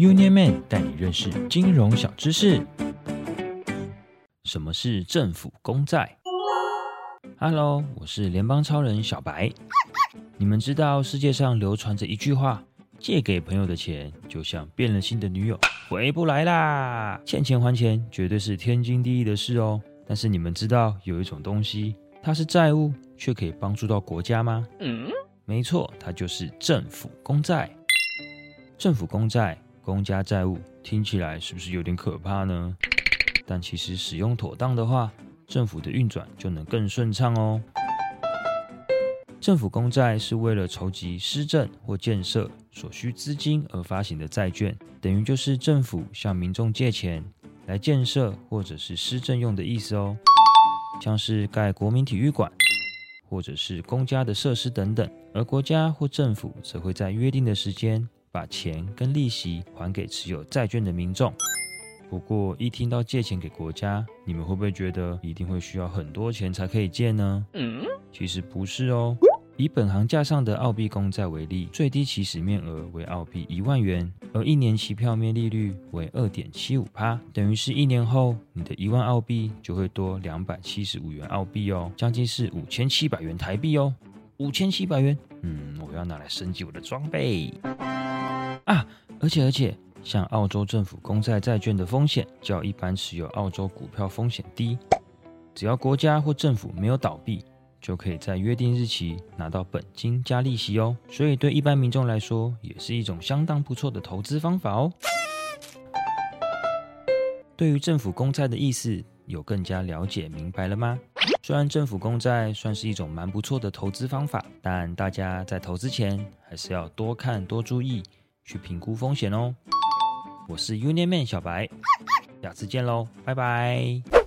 Union Man 带你认识金融小知识。什么是政府公债？Hello，我是联邦超人小白。你们知道世界上流传着一句话：借给朋友的钱就像变了心的女友，回不来啦！欠钱还钱绝对是天经地义的事哦。但是你们知道有一种东西，它是债务，却可以帮助到国家吗？嗯，没错，它就是政府公债。政府公债、公家债务，听起来是不是有点可怕呢？但其实使用妥当的话，政府的运转就能更顺畅哦。政府公债是为了筹集施政或建设所需资金而发行的债券，等于就是政府向民众借钱来建设或者是施政用的意思哦。像是盖国民体育馆，或者是公家的设施等等，而国家或政府则会在约定的时间把钱跟利息还给持有债券的民众。不过，一听到借钱给国家，你们会不会觉得一定会需要很多钱才可以借呢？嗯，其实不是哦。以本行架上的澳币公债为例，最低起始面额为澳币一万元，而一年期票面利率为二点七五趴，等于是一年后你的一万澳币就会多两百七十五元澳币哦，将近是五千七百元台币哦。五千七百元，嗯，我要拿来升级我的装备啊！而且而且。像澳洲政府公债债券的风险较一般持有澳洲股票风险低，只要国家或政府没有倒闭，就可以在约定日期拿到本金加利息哦。所以对一般民众来说，也是一种相当不错的投资方法哦。对于政府公债的意思，有更加了解明白了吗？虽然政府公债算是一种蛮不错的投资方法，但大家在投资前还是要多看多注意，去评估风险哦。我是 Union Man 小白，下次见喽，拜拜。